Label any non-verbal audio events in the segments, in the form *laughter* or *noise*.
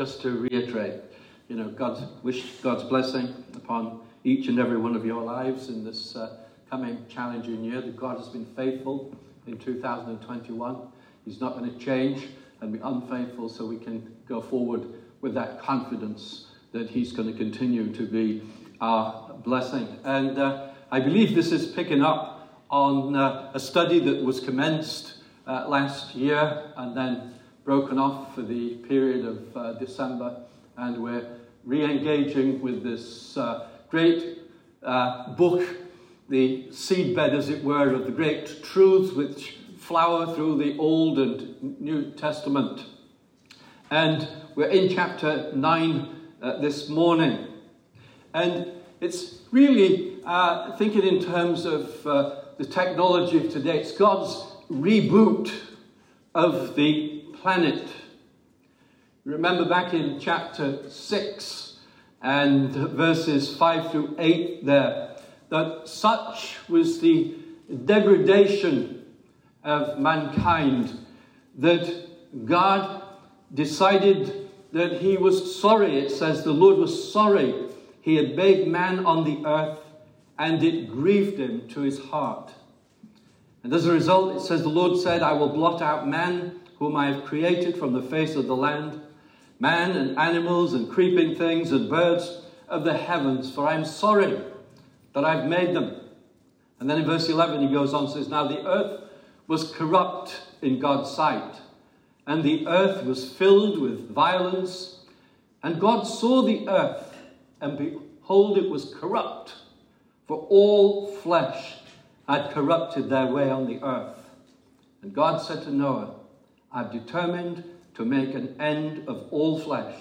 just to reiterate, you know, God's wish God's blessing upon each and every one of your lives in this uh, coming challenging year. That God has been faithful in 2021. He's not going to change and be unfaithful, so we can go forward with that confidence that He's going to continue to be our blessing. And uh, I believe this is picking up on uh, a study that was commenced uh, last year and then broken off for the period of uh, December, and we're re engaging with this uh, great uh, book, the seedbed, as it were, of the great truths which flower through the Old and New Testament. And we're in chapter 9 uh, this morning. And it's really uh, thinking in terms of uh, the technology of today. It's God's reboot of the planet. Remember back in chapter 6 and verses 5 through 8 there, that such was the degradation of mankind that God decided that he was sorry. It says the Lord was sorry he had made man on the earth and it grieved him to his heart. And as a result, it says, The Lord said, I will blot out man, whom I have created from the face of the land, man and animals and creeping things and birds of the heavens, for I am sorry that I've made them. And then in verse 11, he goes on and says, Now the earth was corrupt in God's sight, and the earth was filled with violence. And God saw the earth, and behold, it was corrupt, for all flesh had corrupted their way on the earth. And God said to Noah, I've determined to make an end of all flesh,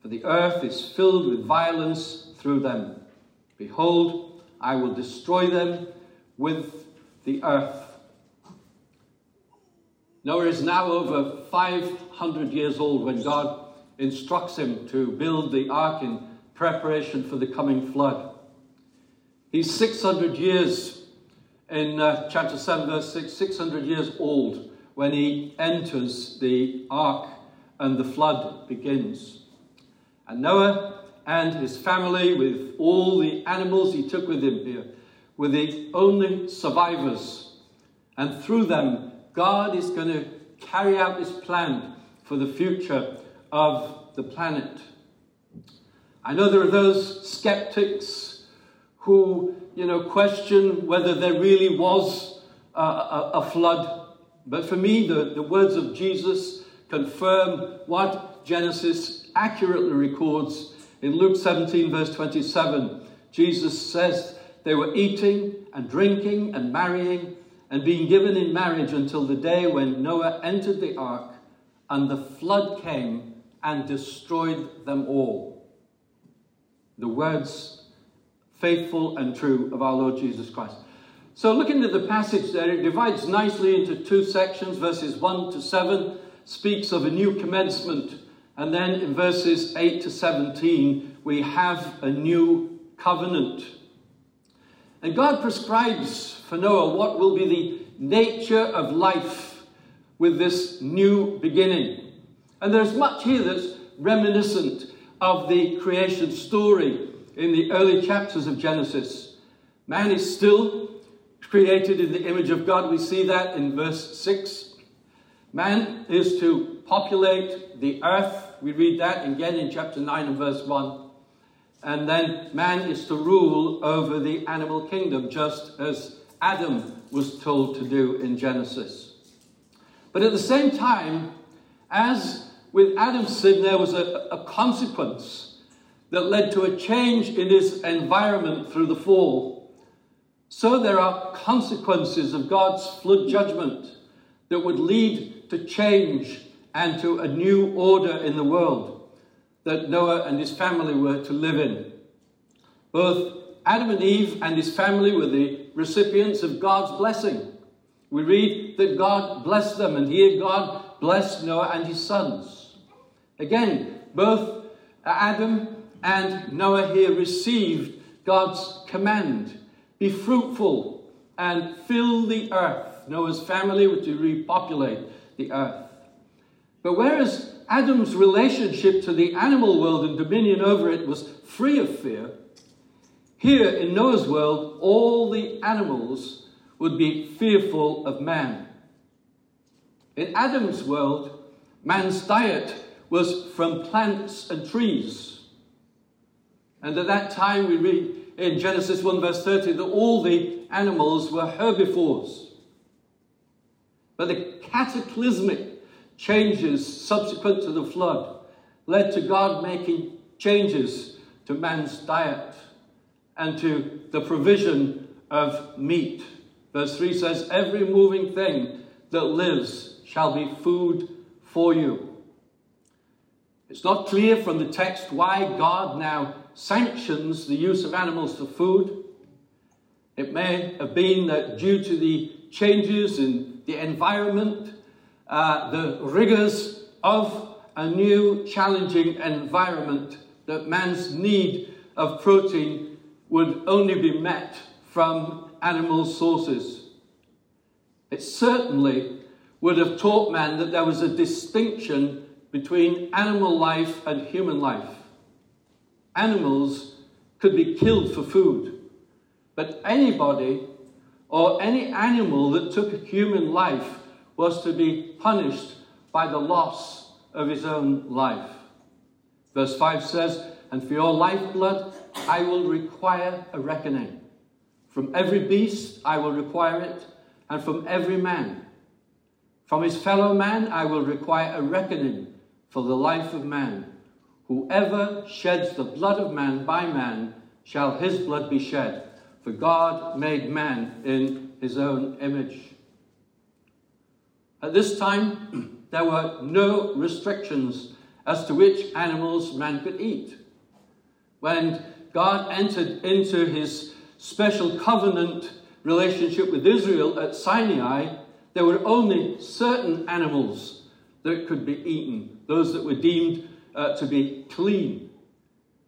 for the earth is filled with violence through them. Behold, I will destroy them with the earth. Noah is now over 500 years old when God instructs him to build the ark in preparation for the coming flood. He's 600 years in uh, chapter 7, verse 6, 600 years old when he enters the ark and the flood begins. And Noah and his family, with all the animals he took with him here, were the only survivors. And through them, God is going to carry out this plan for the future of the planet. I know there are those skeptics who you know, question whether there really was a, a, a flood. But for me, the, the words of Jesus confirm what Genesis accurately records. In Luke 17, verse 27, Jesus says they were eating and drinking and marrying and being given in marriage until the day when Noah entered the ark and the flood came and destroyed them all. The words faithful and true of our Lord Jesus Christ. So, looking at the passage there, it divides nicely into two sections. Verses 1 to 7 speaks of a new commencement, and then in verses 8 to 17, we have a new covenant. And God prescribes for Noah what will be the nature of life with this new beginning. And there's much here that's reminiscent of the creation story in the early chapters of Genesis. Man is still created in the image of God. We see that in verse 6. Man is to populate the earth. We read that again in chapter 9 and verse 1. And then man is to rule over the animal kingdom, just as Adam was told to do in Genesis. But at the same time, as with Adam's sin, there was a, a consequence that led to a change in his environment through the fall. So there are consequences of God's flood judgment that would lead to change and to a new order in the world that Noah and his family were to live in. Both Adam and Eve and his family were the recipients of God's blessing. We read that God blessed them, and here God blessed Noah and his sons. Again, both Adam and Noah here received God's command be fruitful and fill the earth. Noah's family were to repopulate the earth. But whereas Adam's relationship to the animal world and dominion over it was free of fear, here in Noah's world, all the animals would be fearful of man. In Adam's world, man's diet was from plants and trees. And at that time, we read in Genesis 1, verse 30, that all the animals were herbivores. But the cataclysmic changes subsequent to the flood led to God making changes to man's diet and to the provision of meat. Verse 3 says, Every moving thing that lives shall be food for you. It's not clear from the text why God now sanctions the use of animals for food. It may have been that due to the changes in the environment, uh, the rigors of a new challenging environment, that man's need of protein would only be met from animal sources. It certainly would have taught man that there was a distinction between animal life and human life. Animals could be killed for food, but anybody or any animal that took a human life was to be punished by the loss of his own life. Verse 5 says, And for your lifeblood I will require a reckoning. From every beast I will require it, and from every man. From his fellow man I will require a reckoning for the life of man. Whoever sheds the blood of man by man shall his blood be shed. For God made man in his own image. At this time, *clears throat* there were no restrictions as to which animals man could eat. When God entered into his special covenant relationship with Israel at Sinai, there were only certain animals that could be eaten, those that were deemed uh, to be clean.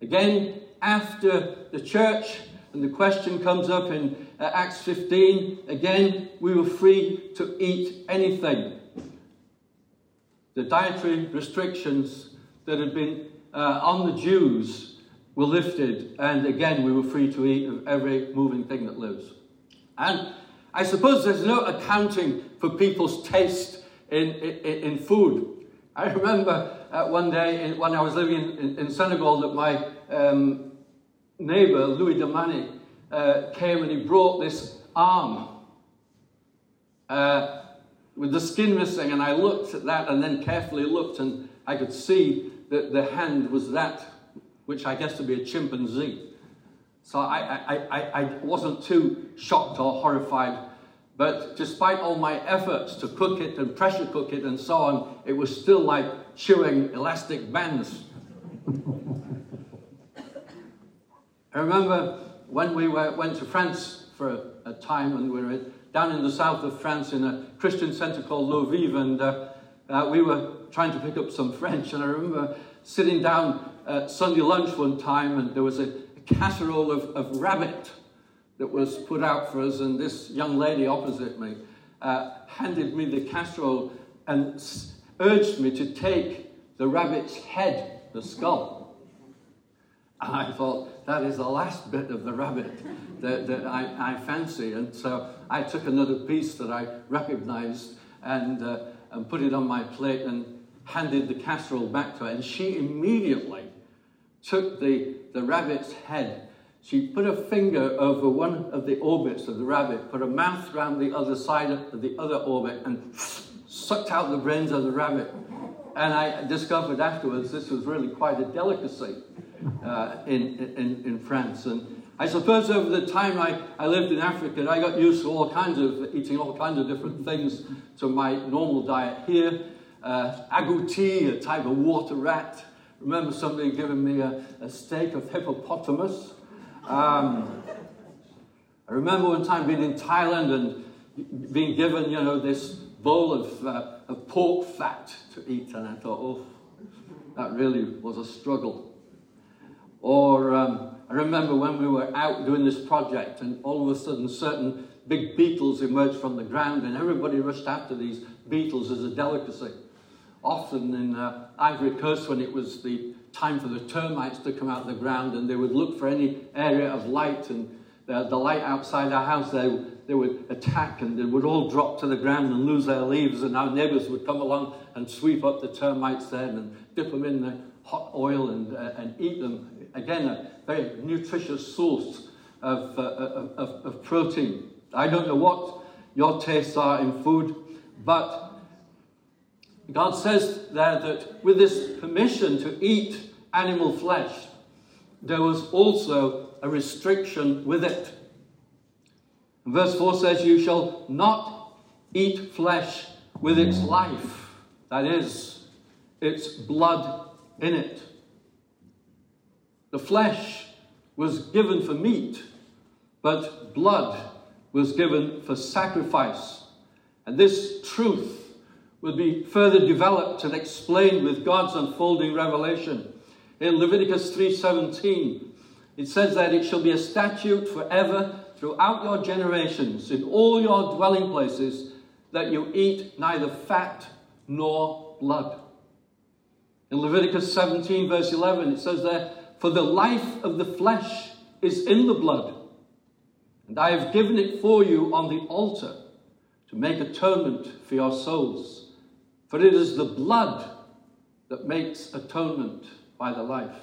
Again, after the church, and the question comes up in uh, Acts 15, again, we were free to eat anything. The dietary restrictions that had been uh, on the Jews were lifted, and again we were free to eat of every moving thing that lives. And I suppose there's no accounting for people's taste in, in, in food. I remember uh, one day in, when I was living in, in Senegal that my um, neighbor, Louis Damani, uh, came and he brought this arm uh, with the skin missing, and I looked at that and then carefully looked, and I could see that the hand was that which I guess to be a chimpanzee. So I, I, I, I wasn't too shocked or horrified. But despite all my efforts to cook it and pressure cook it and so on, it was still like chewing elastic bands. I remember when we were, went to France for a, time and we were down in the south of France in a Christian center called Lovive and uh, uh, we were trying to pick up some French and I remember sitting down at Sunday lunch one time and there was a, a casserole of, of, rabbit that was put out for us, and this young lady opposite me uh, handed me the casserole and urged me to take the rabbit's head, the skull. And I thought, that is the last bit of the rabbit that, that I, I fancy. And so I took another piece that I recognized and, uh, and put it on my plate and handed the casserole back to her. And she immediately took the, the rabbit's head. She put a finger over one of the orbits of the rabbit, put a mouth around the other side of the other orbit, and sucked out the brains of the rabbit. And I discovered afterwards this was really quite a delicacy uh, in, in, in France. And I suppose over the time I, I lived in Africa, I got used to all kinds of eating all kinds of different things to my normal diet here. Uh, agouti, a type of water rat, remember somebody giving me a, a steak of hippopotamus. Um, I remember one time being in Thailand and being given, you know, this bowl of, uh, of pork fat to eat, and I thought, oh, that really was a struggle. Or um, I remember when we were out doing this project, and all of a sudden, certain big beetles emerged from the ground, and everybody rushed after these beetles as a delicacy. Often in uh, Ivory Coast when it was the time for the termites to come out of the ground, and they would look for any area of light, and the, the light outside our house, they, they would attack, and they would all drop to the ground and lose their leaves, and our neighbours would come along and sweep up the termites then and dip them in the hot oil and, uh, and eat them. Again, a very nutritious source of, uh, of, of protein. I don't know what your tastes are in food, but God says there that with this permission to eat animal flesh, there was also a restriction with it. verse 4 says, You shall not eat flesh with its life, that is, its blood in it. The flesh was given for meat, but blood was given for sacrifice. And this truth will be further developed and explained with God's unfolding revelation. In Leviticus 3:17, it says that it shall be a statute forever throughout your generations in all your dwelling places that you eat neither fat nor blood. In Leviticus 17, verse 11, it says there, For the life of the flesh is in the blood, and I have given it for you on the altar to make atonement for your souls. For it is the blood that makes atonement by the life.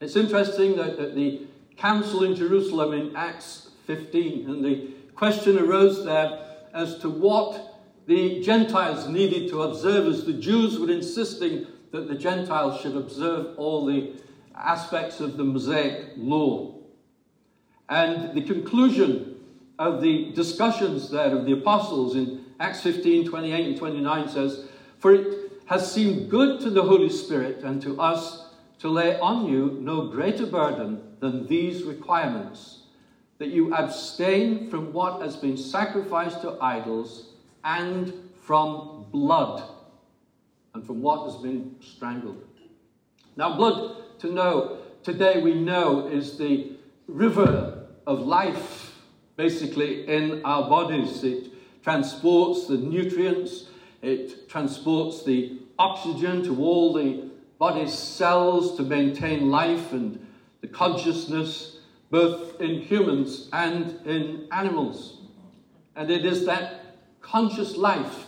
It's interesting that at the council in Jerusalem in Acts 15, and the question arose there as to what the Gentiles needed to observe, as the Jews were insisting that the Gentiles should observe all the aspects of the Mosaic law. And the conclusion of the discussions there of the apostles in Acts 15 28 and 29 says, For it has seemed good to the Holy Spirit and to us to lay on you no greater burden than these requirements that you abstain from what has been sacrificed to idols and from blood and from what has been strangled. Now, blood, to know, today we know, is the river of life, basically, in our bodies. It transports the nutrients, it transports the oxygen to all the body's cells to maintain life and the consciousness, both in humans and in animals. And it is that conscious life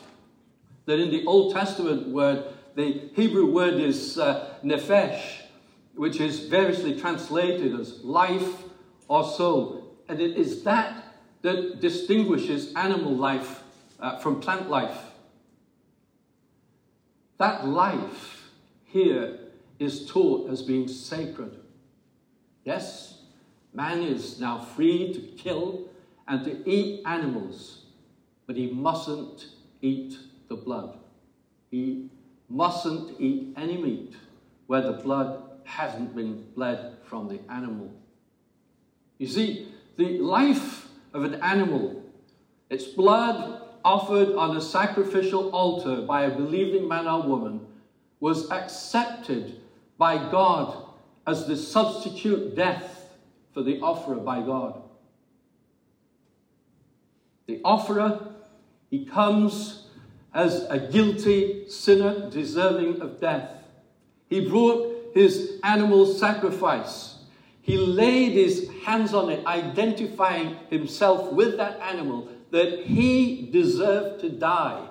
that in the Old Testament word, the Hebrew word is uh, nephesh, which is variously translated as life or soul. And it is that that distinguishes animal life uh, from plant life. That life here is taught as being sacred. Yes, man is now free to kill and to eat animals, but he mustn't eat the blood. He mustn't eat any meat where the blood hasn't been bled from the animal. You see, the life of an animal, its blood offered on a sacrificial altar by a believing man or woman, was accepted by God as the substitute death for the offerer by God. The offerer, he comes as a guilty sinner deserving of death. He brought his animal sacrifice he laid his hands on it, identifying himself with that animal, that he deserved to die.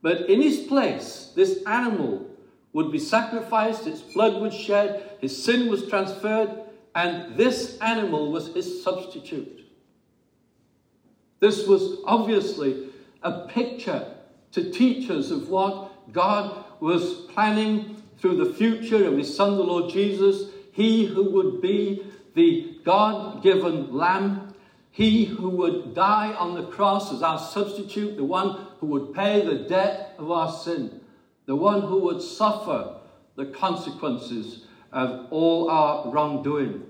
But in his place, this animal would be sacrificed, its blood was shed, his sin was transferred, and this animal was his substitute. This was obviously a picture to teach us of what God was planning through the future of his Son, the Lord Jesus, he who would be the God given Lamb, he who would die on the cross as our substitute, the one who would pay the debt of our sin, the one who would suffer the consequences of all our wrongdoing.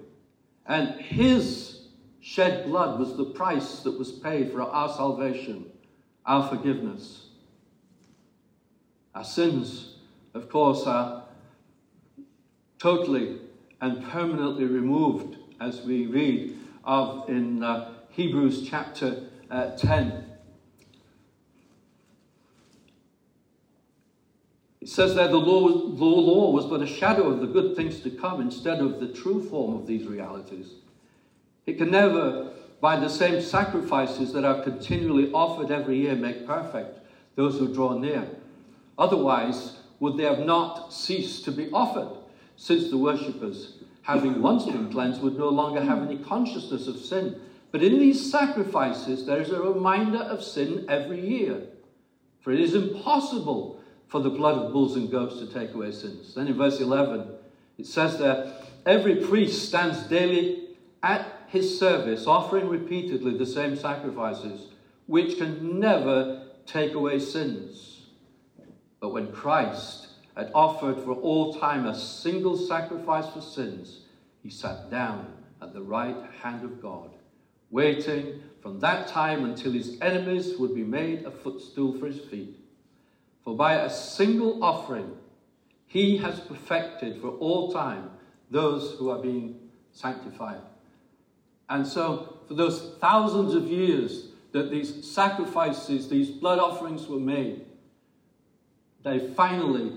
And his shed blood was the price that was paid for our salvation, our forgiveness. Our sins, of course, are totally and permanently removed, as we read of in uh, Hebrews chapter uh, 10. It says there the law, the law was but a shadow of the good things to come instead of the true form of these realities. It can never, by the same sacrifices that are continually offered every year, make perfect those who draw near. Otherwise, would they have not ceased to be offered, since the worshippers, having once been cleansed, would no longer have any consciousness of sin. But in these sacrifices, there is a reminder of sin every year. For it is impossible for the blood of bulls and goats to take away sins. Then in verse 11, it says there, Every priest stands daily at his service, offering repeatedly the same sacrifices, which can never take away sins. But when Christ had offered for all time a single sacrifice for sins, he sat down at the right hand of God, waiting from that time until his enemies would be made a footstool for his feet. For by a single offering, he has perfected for all time those who are being sanctified. And so, for those thousands of years that these sacrifices, these blood offerings were made, they finally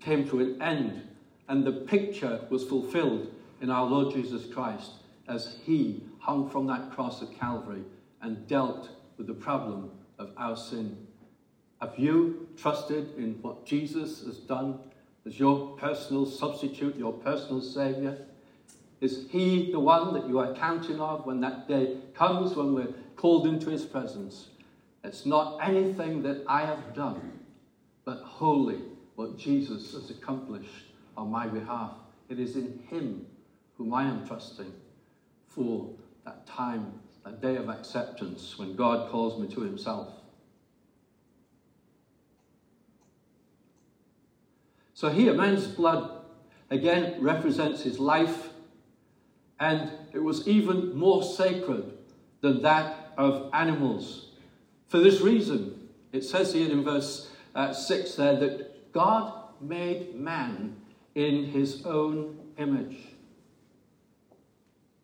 came to an end, and the picture was fulfilled in our Lord Jesus Christ as he hung from that cross at Calvary and dealt with the problem of our sin. Have you trusted in what Jesus has done as your personal substitute, your personal Savior? Is He the one that you are counting of when that day comes when we're called into His presence? It's not anything that I have done, but wholly what Jesus has accomplished on my behalf. It is in Him whom I am trusting for that time, that day of acceptance when God calls me to Himself. So here, man's blood again represents his life and it was even more sacred than that of animals. For this reason, it says here in verse uh, 6 there that God made man in his own image.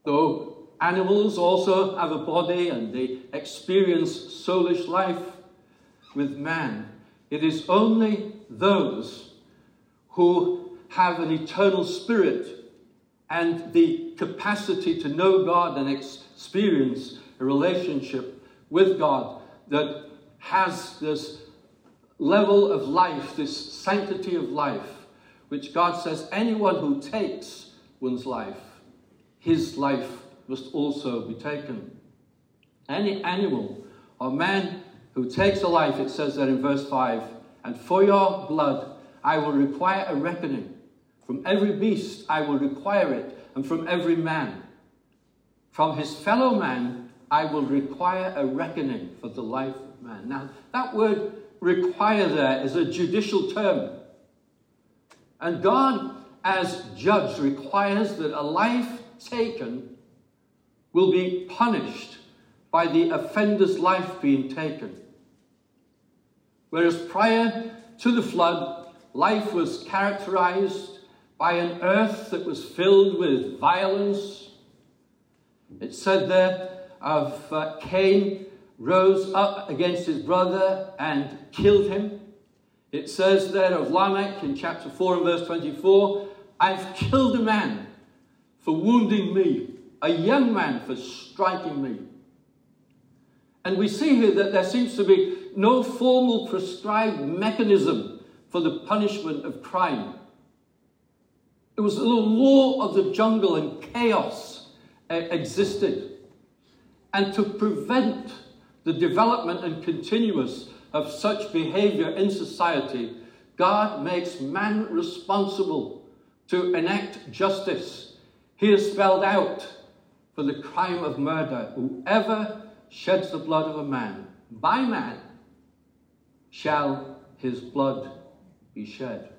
Though animals also have a body and they experience soulish life with man, it is only those who have an eternal spirit and the capacity to know God and experience a relationship with God that has this level of life, this sanctity of life, which God says anyone who takes one's life, his life must also be taken. Any animal or man who takes a life, it says that in verse 5, and for your blood I will require a reckoning. From every beast I will require it, and from every man. From his fellow man I will require a reckoning for the life of man. Now, that word require there is a judicial term. And God, as judge, requires that a life taken will be punished by the offender's life being taken. Whereas prior to the flood, life was characterized by an earth that was filled with violence. It said there of uh, Cain rose up against his brother and killed him. It says there of Lamech in chapter 4 and verse 24 I've killed a man for wounding me, a young man for striking me. And we see here that there seems to be no formal prescribed mechanism for the punishment of crime. It was the law of the jungle and chaos existed. And to prevent the development and continuance of such behavior in society, God makes man responsible to enact justice. He is spelled out for the crime of murder. Whoever sheds the blood of a man, by man, shall his blood be shed.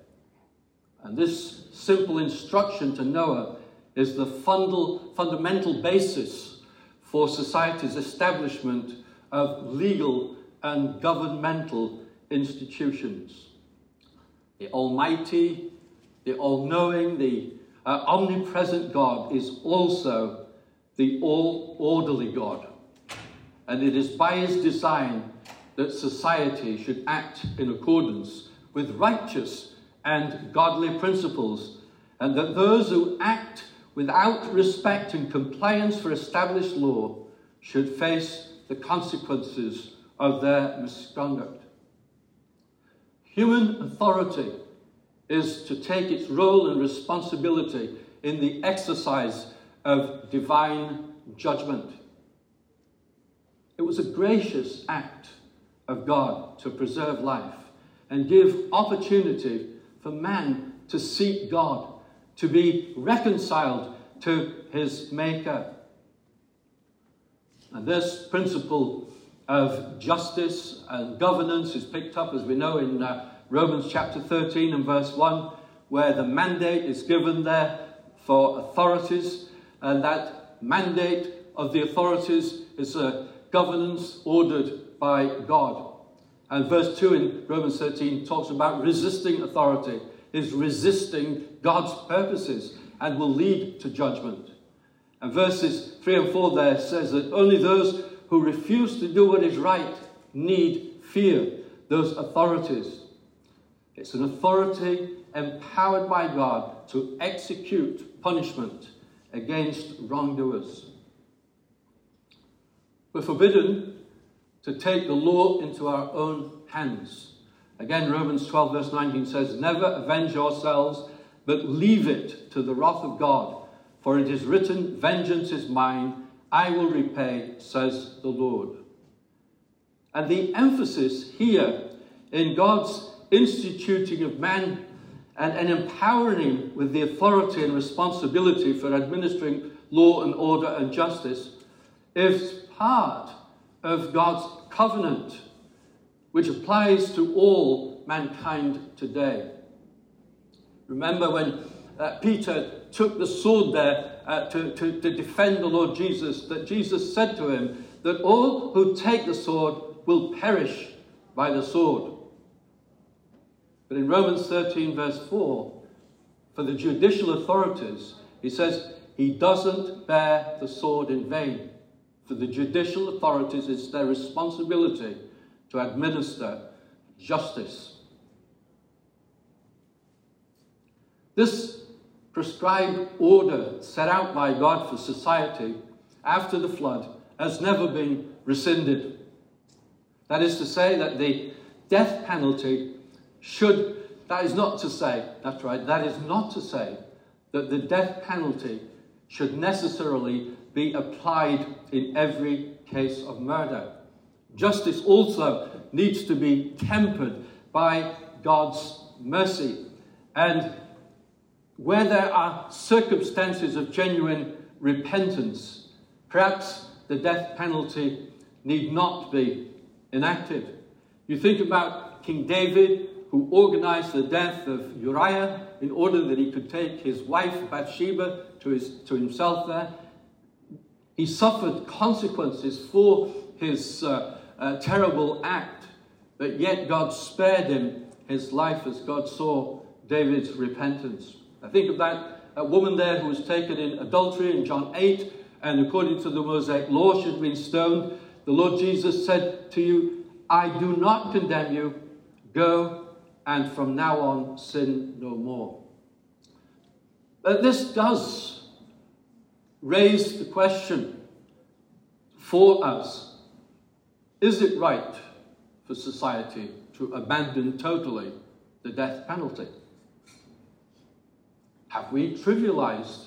And this simple instruction to Noah is the fundal, fundamental basis for society's establishment of legal and governmental institutions. The Almighty, the all knowing, the uh, omnipresent God is also the all orderly God. And it is by his design that society should act in accordance with righteous and godly principles, and that those who act without respect and compliance for established law should face the consequences of their misconduct. Human authority is to take its role and responsibility in the exercise of divine judgment. It was a gracious act of God to preserve life and give opportunity for man to seek God, to be reconciled to his Maker. And this principle of justice and governance is picked up, as we know, in uh, Romans chapter 13 and verse 1, where the mandate is given there for authorities, and that mandate of the authorities is a governance ordered by God. And verse 2 in Romans 13 talks about resisting authority, is resisting God's purposes and will lead to judgment. And verses 3 and 4 there says that only those who refuse to do what is right need fear those authorities. It's an authority empowered by God to execute punishment against wrongdoers. We're forbidden to take the law into our own hands. Again, Romans 12, verse 19 says, Never avenge yourselves, but leave it to the wrath of God. For it is written, Vengeance is mine, I will repay, says the Lord. And the emphasis here in God's instituting of man and, and empowering him with the authority and responsibility for administering law and order and justice is part of God's covenant, which applies to all mankind today. Remember when uh, Peter took the sword there uh, to, to, to defend the Lord Jesus, that Jesus said to him that all who take the sword will perish by the sword. But in Romans 13, verse 4, for the judicial authorities, he says, he doesn't bear the sword in vain. For the judicial authorities, it's their responsibility to administer justice. This prescribed order set out by God for society after the flood has never been rescinded. That is to say, that the death penalty should, that is not to say, that's right, that is not to say that the death penalty should necessarily be applied in every case of murder. Justice also needs to be tempered by God's mercy. And where there are circumstances of genuine repentance, perhaps the death penalty need not be enacted. You think about King David, who organized the death of Uriah in order that he could take his wife Bathsheba to, his, to himself there. He suffered consequences for his uh, uh, terrible act, but yet God spared him his life as God saw David's repentance. I think of that, that woman there who was taken in adultery in John 8, and according to the Mosaic law, she had been stoned. The Lord Jesus said to you, I do not condemn you. Go and from now on sin no more. But this does raise the question for us is it right for society to abandon totally the death penalty? Have we trivialized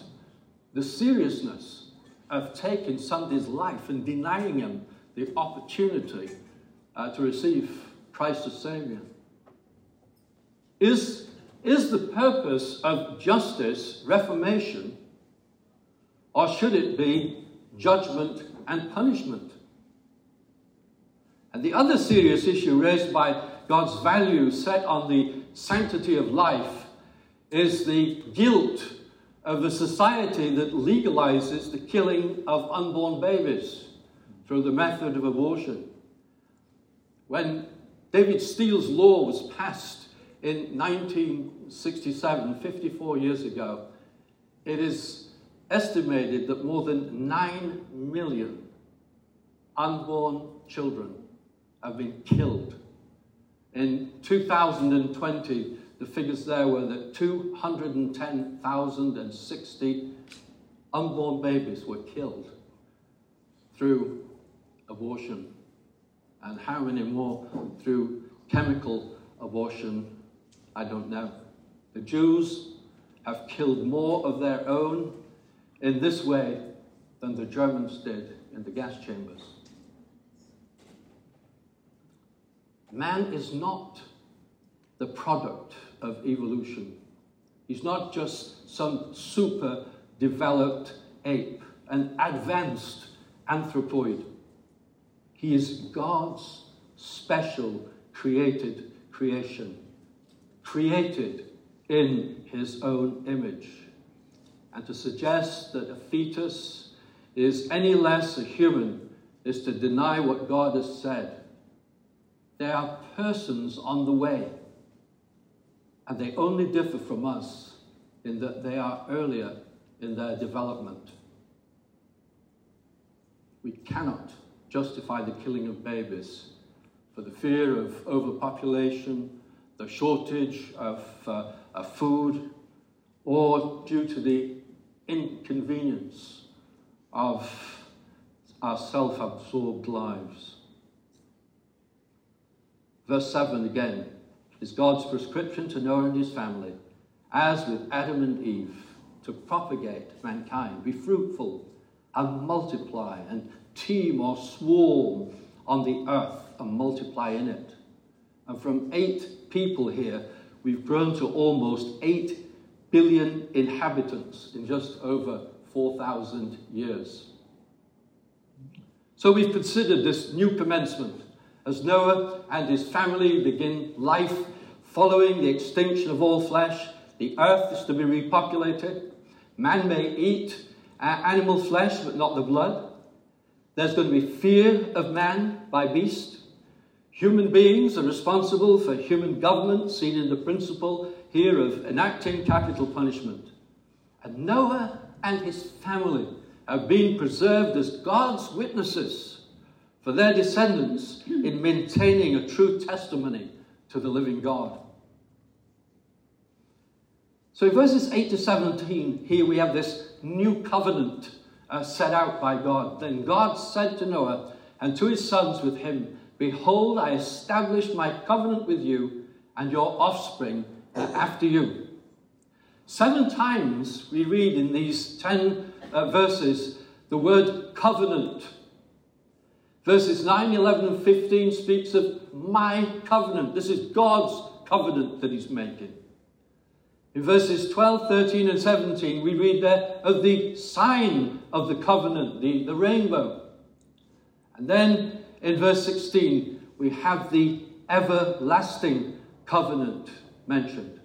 the seriousness of taking somebody's life and denying him the opportunity uh, to receive Christ as Savior? Is, is the purpose of justice reformation, or should it be judgment and punishment? And the other serious issue raised by God's value set on the sanctity of life is the guilt of the society that legalizes the killing of unborn babies through the method of abortion. When David Steel's law was passed in 1967, 54 years ago, it is estimated that more than 9 million unborn children have been killed. In 2020, the figures there were that 210,060 unborn babies were killed through abortion, and how many more through chemical abortion, I don't know. The Jews have killed more of their own in this way than the Germans did in the gas chambers. Man is not the product of evolution. He's not just some super developed ape, an advanced anthropoid. He is God's special created creation, created in his own image. And to suggest that a fetus is any less a human is to deny what God has said. There are persons on the way, and they only differ from us in that they are earlier in their development. We cannot justify the killing of babies for the fear of overpopulation, the shortage of, uh, of food, or due to the inconvenience of our self absorbed lives. Verse 7 again is God's prescription to Noah and his family, as with Adam and Eve, to propagate mankind, be fruitful and multiply and teem or swarm on the earth and multiply in it. And from eight people here, we've grown to almost eight billion inhabitants in just over 4,000 years. So we've considered this new commencement as Noah and his family begin life following the extinction of all flesh. The earth is to be repopulated. Man may eat uh, animal flesh, but not the blood. There's going to be fear of man by beast. Human beings are responsible for human government, seen in the principle here of enacting capital punishment. And Noah and his family have been preserved as God's witnesses for their descendants in maintaining a true testimony to the living God. So in verses 8 to 17, here we have this new covenant uh, set out by God. Then God said to Noah and to his sons with him, Behold, I establish my covenant with you and your offspring after you. Seven times we read in these ten uh, verses the word covenant. Verses 9, 11, and 15 speaks of my covenant. This is God's covenant that he's making. In verses 12, 13, and 17, we read there of the sign of the covenant, the, the rainbow. And then in verse 16, we have the everlasting covenant mentioned.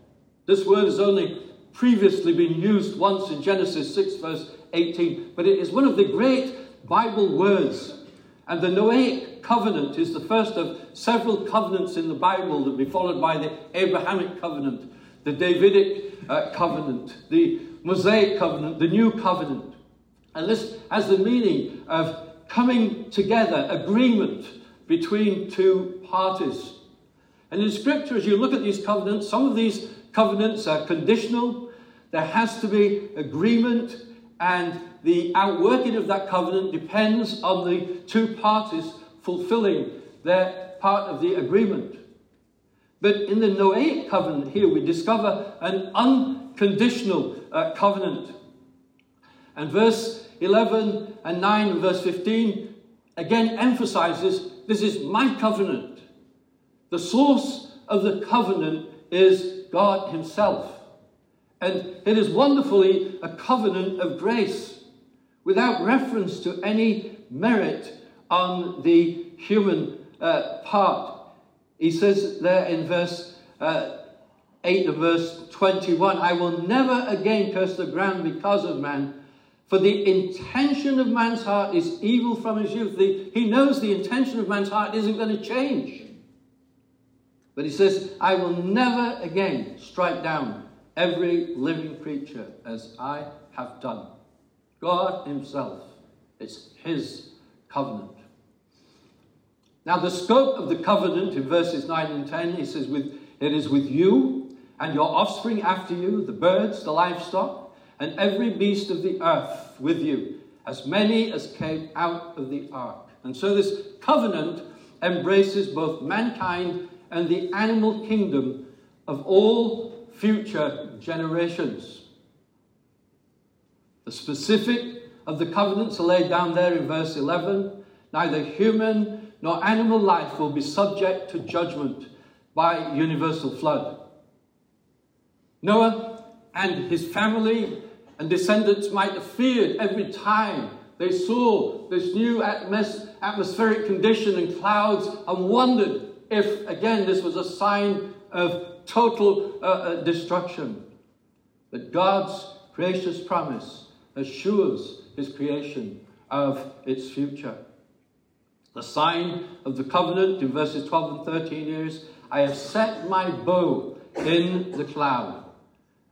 This word has only previously been used once in Genesis 6, verse 18, but it is one of the great Bible words. And the Noahic covenant is the first of several covenants in the Bible that will be followed by the Abrahamic covenant, the Davidic uh, covenant, the Mosaic covenant, the New covenant. And this has the meaning of coming together, agreement between two parties. And in Scripture, as you look at these covenants, some of these covenants are conditional. There has to be agreement, and the outworking of that covenant depends on the two parties fulfilling their part of the agreement. But in the Noahic covenant here, we discover an unconditional uh, covenant. And verse 11 and 9 and verse 15 again emphasizes this is my covenant. The source of the covenant is God Himself. And it is wonderfully a covenant of grace without reference to any merit on the human uh, part. He says there in verse uh, 8 of verse 21 I will never again curse the ground because of man. For the intention of man's heart is evil from his youth. The, he knows the intention of man's heart isn't going to change. But he says, I will never again strike down every living creature as I have done. God Himself, it's His covenant. Now, the scope of the covenant in verses 9 and 10, he says, with, It is with you and your offspring after you, the birds, the livestock, and every beast of the earth with you, as many as came out of the ark. And so this covenant embraces both mankind and the animal kingdom of all future generations. The specific of the covenants are laid down there in verse 11. Neither human nor animal life will be subject to judgment by universal flood. Noah and his family and descendants might have feared every time they saw this new atmos- atmospheric condition and clouds and wondered if, again, this was a sign of total uh, uh, destruction. But God's gracious promise assures his creation of its future. The sign of the covenant in verses 12 and 13 is I have set my bow in the cloud.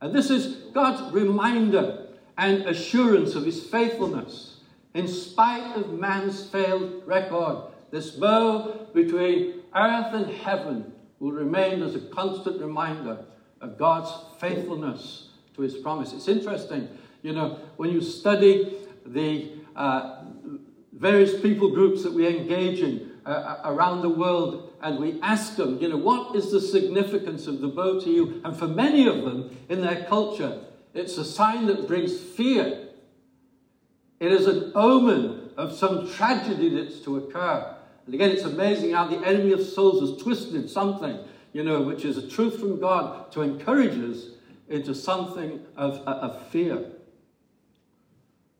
And this is God's reminder and assurance of his faithfulness. In spite of man's failed record, this bow between earth and heaven will remain as a constant reminder of God's faithfulness to his promise. It's interesting, you know, when you study the uh, various people groups that we engage in uh, uh around the world and we ask them, you know, what is the significance of the bow to you? And for many of them in their culture, it's a sign that brings fear. It is an omen of some tragedy that's to occur. And again, it's amazing how the enemy of souls has twisted something, you know, which is a truth from God to encourage us into something of, of fear.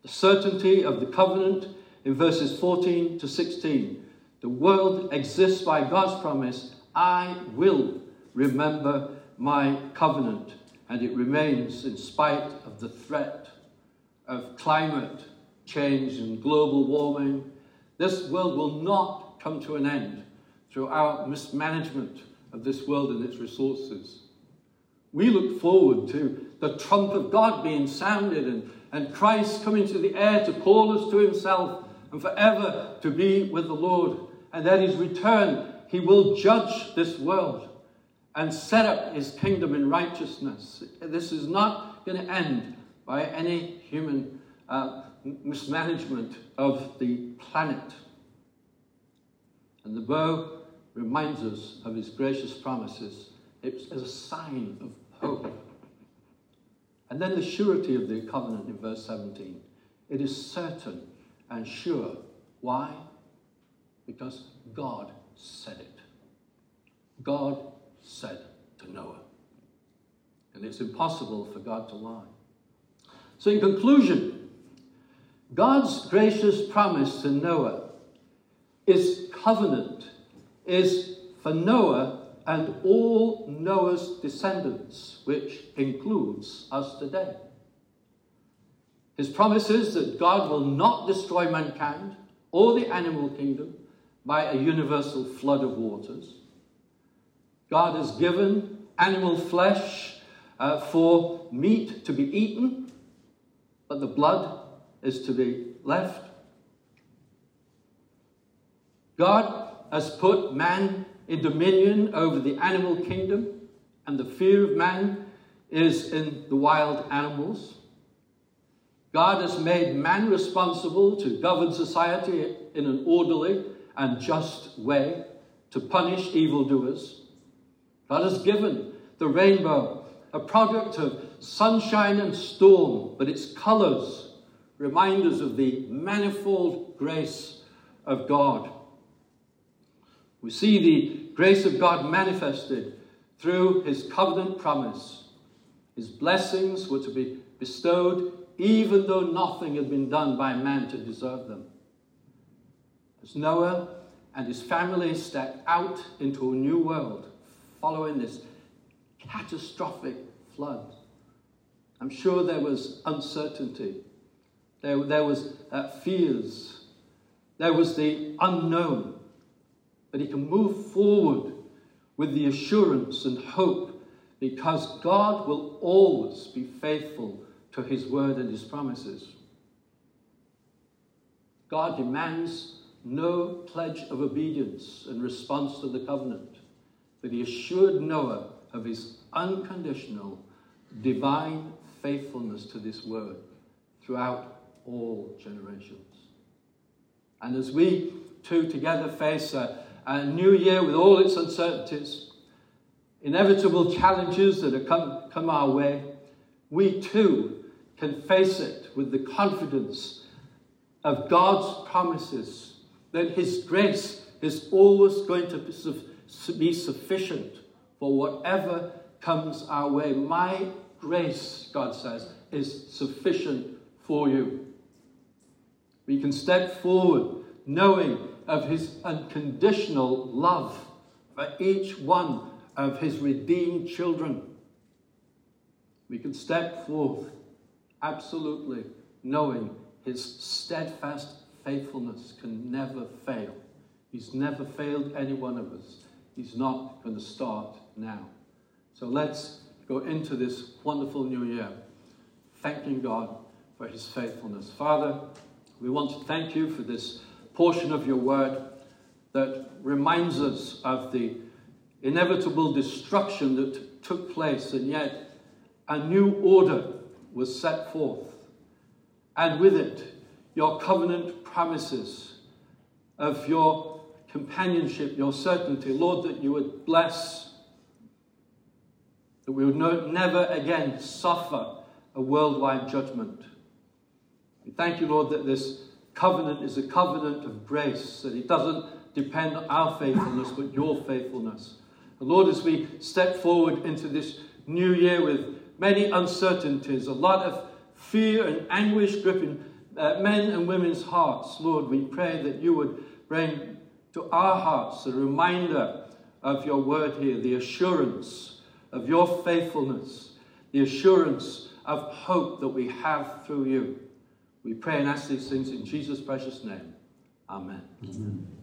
The certainty of the covenant in verses 14 to 16. The world exists by God's promise I will remember my covenant and it remains in spite of the threat of climate change and global warming. This world will not come to an end through our mismanagement of this world and its resources. We look forward to the trump of God being sounded and, and Christ coming to the air to call us to himself and forever to be with the Lord. And at his return, he will judge this world and set up his kingdom in righteousness. This is not going to end by any human uh, mismanagement of the planet. And the bow reminds us of his gracious promises. It's a sign of hope. And then the surety of the covenant in verse 17. It is certain and sure. Why? Because God said it. God said to Noah. And it's impossible for God to lie. So, in conclusion, God's gracious promise to Noah is covenant, is for Noah and all Noah's descendants, which includes us today. His promise is that God will not destroy mankind or the animal kingdom by a universal flood of waters. God has given animal flesh uh, for meat to be eaten, but the blood is to be left. God has put man in dominion over the animal kingdom, and the fear of man is in the wild animals. God has made man responsible to govern society in an orderly and just way, to punish evildoers. God has given the rainbow, a product of sunshine and storm, but its colors remind us of the manifold grace of God. We see the grace of God manifested through his covenant promise. His blessings were to be bestowed even though nothing had been done by man to deserve them. As Noah and his family stepped out into a new world, following this catastrophic flood. I'm sure there was uncertainty, there, there was uh, fears, there was the unknown. But he can move forward with the assurance and hope because God will always be faithful to his word and his promises. God demands no pledge of obedience in response to the covenant. But he assured Noah of his unconditional, divine faithfulness to this word throughout all generations. And as we two together face a, a new year with all its uncertainties, inevitable challenges that have come, come our way, we too can face it with the confidence of God's promises that His grace is always going to be sufficient for whatever comes our way. My grace, God says, is sufficient for you. We can step forward knowing of His unconditional love for each one of His redeemed children. We can step forth absolutely knowing His steadfast faithfulness can never fail. He's never failed any one of us. He's not going to start now. So let's go into this wonderful new year, thanking God for his faithfulness. Father, we want to thank you for this portion of your word that reminds us of the inevitable destruction that took place, and yet a new order was set forth. And with it, your covenant promises of your companionship, your certainty, Lord, that you would bless, that we would no, never again suffer a worldwide judgment. We thank you, Lord, that this covenant is a covenant of grace, that it doesn't depend on our faithfulness, but your faithfulness. And Lord, as we step forward into this new year with many uncertainties, a lot of fear and anguish gripping uh, men and women's hearts, Lord, we pray that you would bring to our hearts a reminder of your word here, the assurance of your faithfulness, the assurance of hope that we have through you. We pray and ask these things in Jesus' precious name. Amen. Amen.